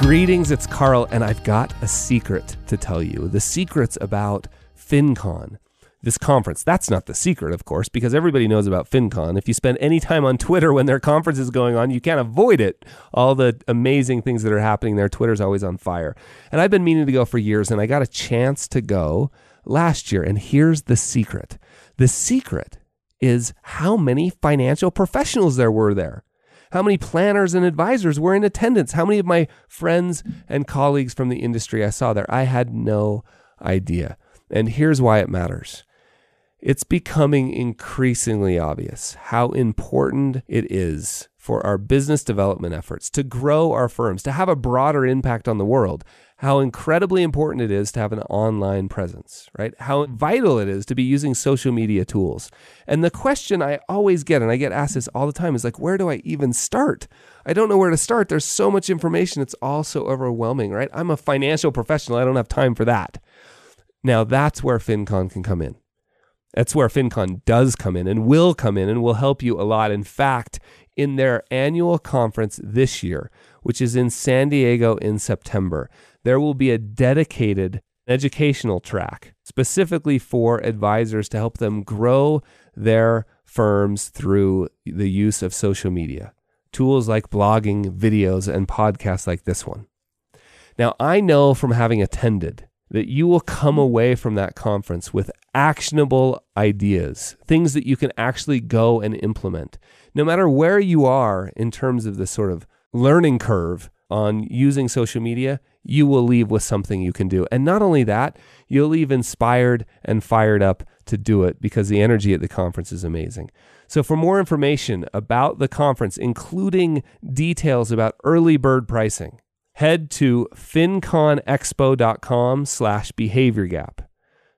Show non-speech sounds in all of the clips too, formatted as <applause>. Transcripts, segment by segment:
Greetings, it's Carl, and I've got a secret to tell you. The secret's about FinCon, this conference. That's not the secret, of course, because everybody knows about FinCon. If you spend any time on Twitter when their conference is going on, you can't avoid it. All the amazing things that are happening there, Twitter's always on fire. And I've been meaning to go for years, and I got a chance to go last year. And here's the secret the secret is how many financial professionals there were there how many planners and advisors were in attendance, how many of my friends and colleagues from the industry I saw there. I had no idea. And here's why it matters. It's becoming increasingly obvious how important it is for our business development efforts to grow our firms, to have a broader impact on the world, how incredibly important it is to have an online presence, right? How vital it is to be using social media tools. And the question I always get, and I get asked this all the time, is like, where do I even start? I don't know where to start. There's so much information. It's all so overwhelming, right? I'm a financial professional. I don't have time for that. Now, that's where FinCon can come in. That's where FinCon does come in and will come in and will help you a lot. In fact, in their annual conference this year, which is in San Diego in September, there will be a dedicated educational track specifically for advisors to help them grow their firms through the use of social media, tools like blogging, videos, and podcasts like this one. Now, I know from having attended that you will come away from that conference with actionable ideas, things that you can actually go and implement. No matter where you are in terms of the sort of learning curve on using social media, you will leave with something you can do. And not only that, you'll leave inspired and fired up to do it because the energy at the conference is amazing. So for more information about the conference, including details about early bird pricing, head to finconexpo.com slash behavior gap.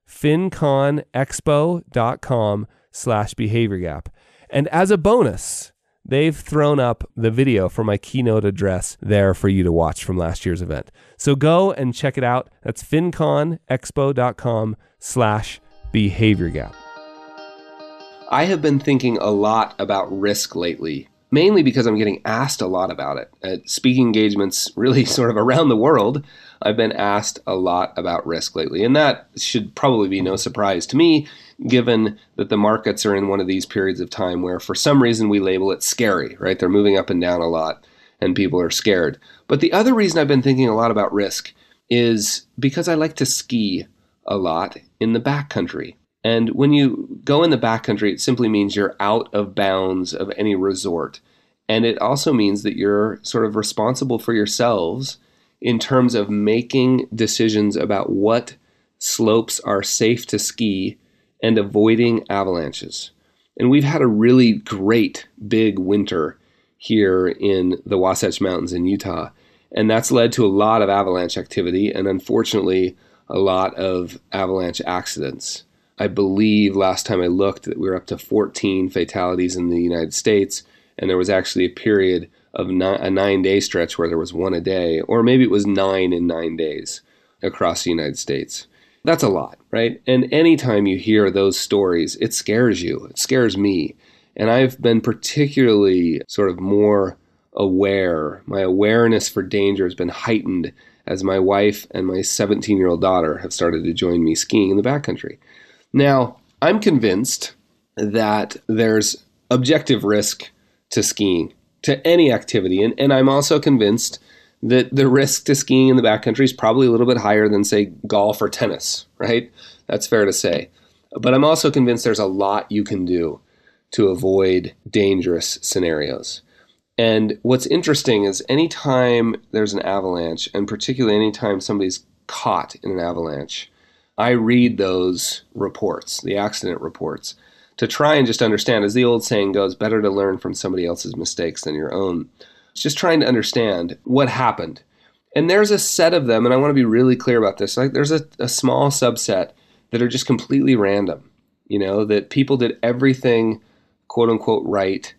finconexpo.com slash behavior gap. And as a bonus, they've thrown up the video for my keynote address there for you to watch from last year's event. So go and check it out. That's finconexpo.com slash behavior gap. I have been thinking a lot about risk lately, mainly because I'm getting asked a lot about it. At speaking engagements, really <laughs> sort of around the world, I've been asked a lot about risk lately. And that should probably be no surprise to me given that the markets are in one of these periods of time where for some reason we label it scary, right? They're moving up and down a lot and people are scared. But the other reason I've been thinking a lot about risk is because I like to ski a lot in the backcountry. And when you go in the backcountry, it simply means you're out of bounds of any resort. And it also means that you're sort of responsible for yourselves in terms of making decisions about what slopes are safe to ski and avoiding avalanches. And we've had a really great big winter here in the Wasatch Mountains in Utah. And that's led to a lot of avalanche activity and unfortunately a lot of avalanche accidents. I believe last time I looked that we were up to 14 fatalities in the United States, and there was actually a period of a nine day stretch where there was one a day, or maybe it was nine in nine days across the United States. That's a lot, right? And anytime you hear those stories, it scares you. It scares me. And I've been particularly sort of more aware. My awareness for danger has been heightened as my wife and my 17 year old daughter have started to join me skiing in the backcountry. Now, I'm convinced that there's objective risk to skiing, to any activity. And, and I'm also convinced that the risk to skiing in the backcountry is probably a little bit higher than, say, golf or tennis, right? That's fair to say. But I'm also convinced there's a lot you can do to avoid dangerous scenarios. And what's interesting is anytime there's an avalanche, and particularly anytime somebody's caught in an avalanche, I read those reports, the accident reports, to try and just understand, as the old saying goes, better to learn from somebody else's mistakes than your own. It's just trying to understand what happened. And there's a set of them, and I want to be really clear about this. Like there's a, a small subset that are just completely random, you know, that people did everything quote unquote right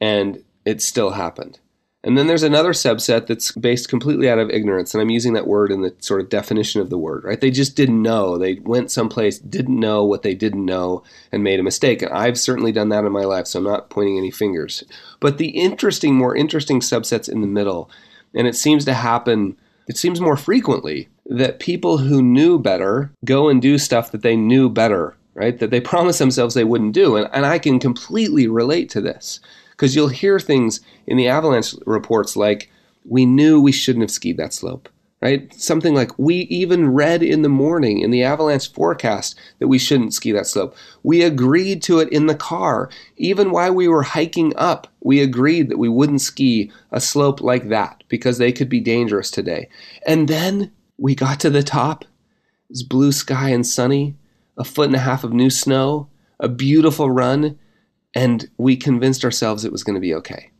and it still happened. And then there's another subset that's based completely out of ignorance, and I'm using that word in the sort of definition of the word, right? They just didn't know. They went someplace, didn't know what they didn't know, and made a mistake. And I've certainly done that in my life, so I'm not pointing any fingers. But the interesting, more interesting subsets in the middle And it seems to happen, it seems more frequently that people who knew better go and do stuff that they knew better, right? That they <laughs> promised themselves they wouldn't do. And, and I can completely relate to this because you'll hear things in the avalanche reports like, we knew we shouldn't have skied that slope right? Something like we even read in the morning in the avalanche forecast that we shouldn't ski that slope. We agreed to it in the car. Even while we were hiking up, we agreed that we wouldn't ski a slope like that because they could be dangerous today. And then we got to the top. It was blue sky and sunny, a foot and a half of new snow, a beautiful run, and we convinced ourselves it was going to be okay,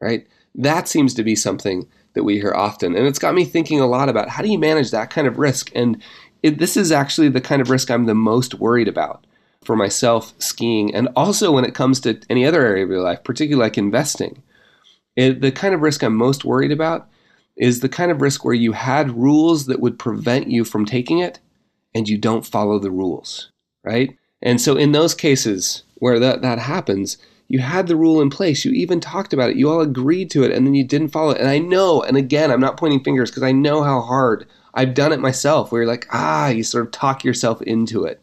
right? That seems to be something that we hear often. And it's got me thinking a lot about how do you manage that kind of risk? And it, this is actually the kind of risk I'm the most worried about for myself skiing and also when it comes to any other area of your life, particularly like investing. It, the kind of risk I'm most worried about is the kind of risk where you had rules that would prevent you from taking it and you don't follow the rules, right? And so in those cases where that, that happens, you had the rule in place. You even talked about it. You all agreed to it and then you didn't follow it. And I know, and again, I'm not pointing fingers because I know how hard I've done it myself where you're like, ah, you sort of talk yourself into it,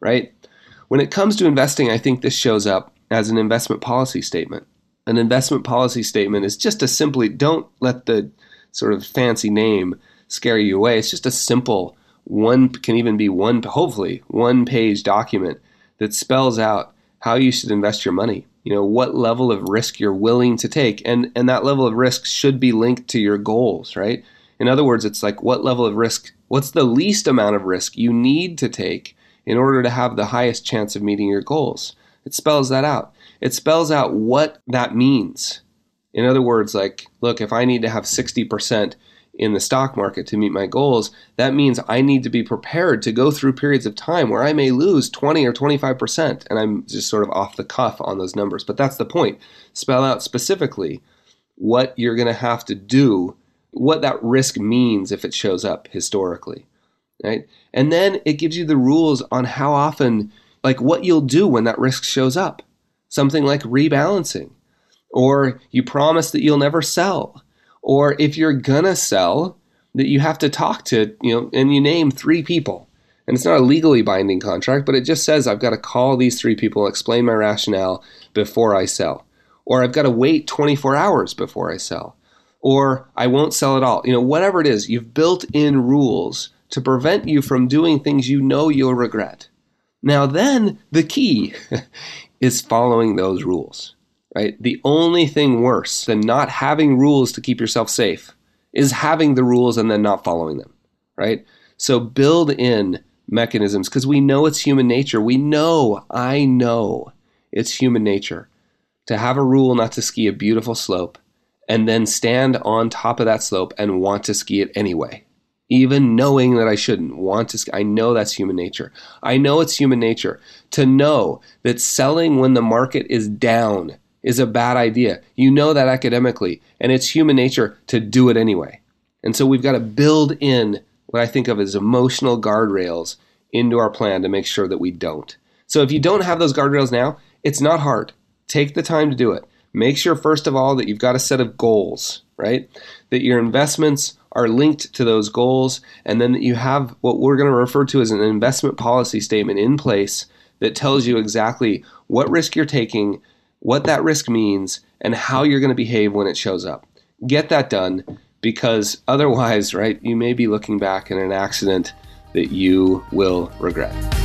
right? When it comes to investing, I think this shows up as an investment policy statement. An investment policy statement is just a simply don't let the sort of fancy name scare you away. It's just a simple one can even be one hopefully one page document that spells out how you should invest your money. You know what level of risk you're willing to take. And and that level of risk should be linked to your goals right? In other words it's like what level of risk what's the least amount of risk you need to take in order to have the highest chance of meeting your goals? It spells that out. It spells out what that means. In other words like look if i need to have 60% in the stock market to meet my goals, that means I need to be prepared to go through periods of time where I may lose 20 or 25%. And I'm just sort of off the cuff on those numbers. But that's the point. Spell out specifically what you're going to have to do, what that risk means if it shows up historically. Right? And then it gives you the rules on how often, like what you'll do when that risk shows up. Something like rebalancing, or you promise that you'll never sell or if you're gonna sell, that you have to talk to, you know, and you name three people. And it's not a legally binding contract, but it just says I've got to call these three people, explain my rationale before I sell. Or I've got to wait 24 hours before I sell. Or I won't sell at all. You know, whatever it is, you've built in rules to prevent you from doing things you know you'll regret. Now, then the key <laughs> is following those rules right? The only thing worse than not having rules to keep yourself safe is having the rules and then not following them, right? So build in mechanisms because we know it's human nature. We know, I know it's human nature to have a rule not to ski a beautiful slope and then stand on top of that slope and want to ski it anyway. Even knowing that I shouldn't want to, ski. I know that's human nature. I know it's human nature to know that selling when the market is down is a bad idea. You know that academically, and it's human nature to do it anyway. And so we've got to build in what I think of as emotional guardrails into our plan to make sure that we don't. So if you don't have those guardrails now, it's not hard. Take the time to do it. Make sure, first of all, that you've got a set of goals, right? That your investments are linked to those goals, and then that you have what we're going to refer to as an investment policy statement in place that tells you exactly what risk you're taking, what that risk means, and how you're going to behave when it shows up. Get that done because otherwise, right, you may be looking back in an accident that you will regret.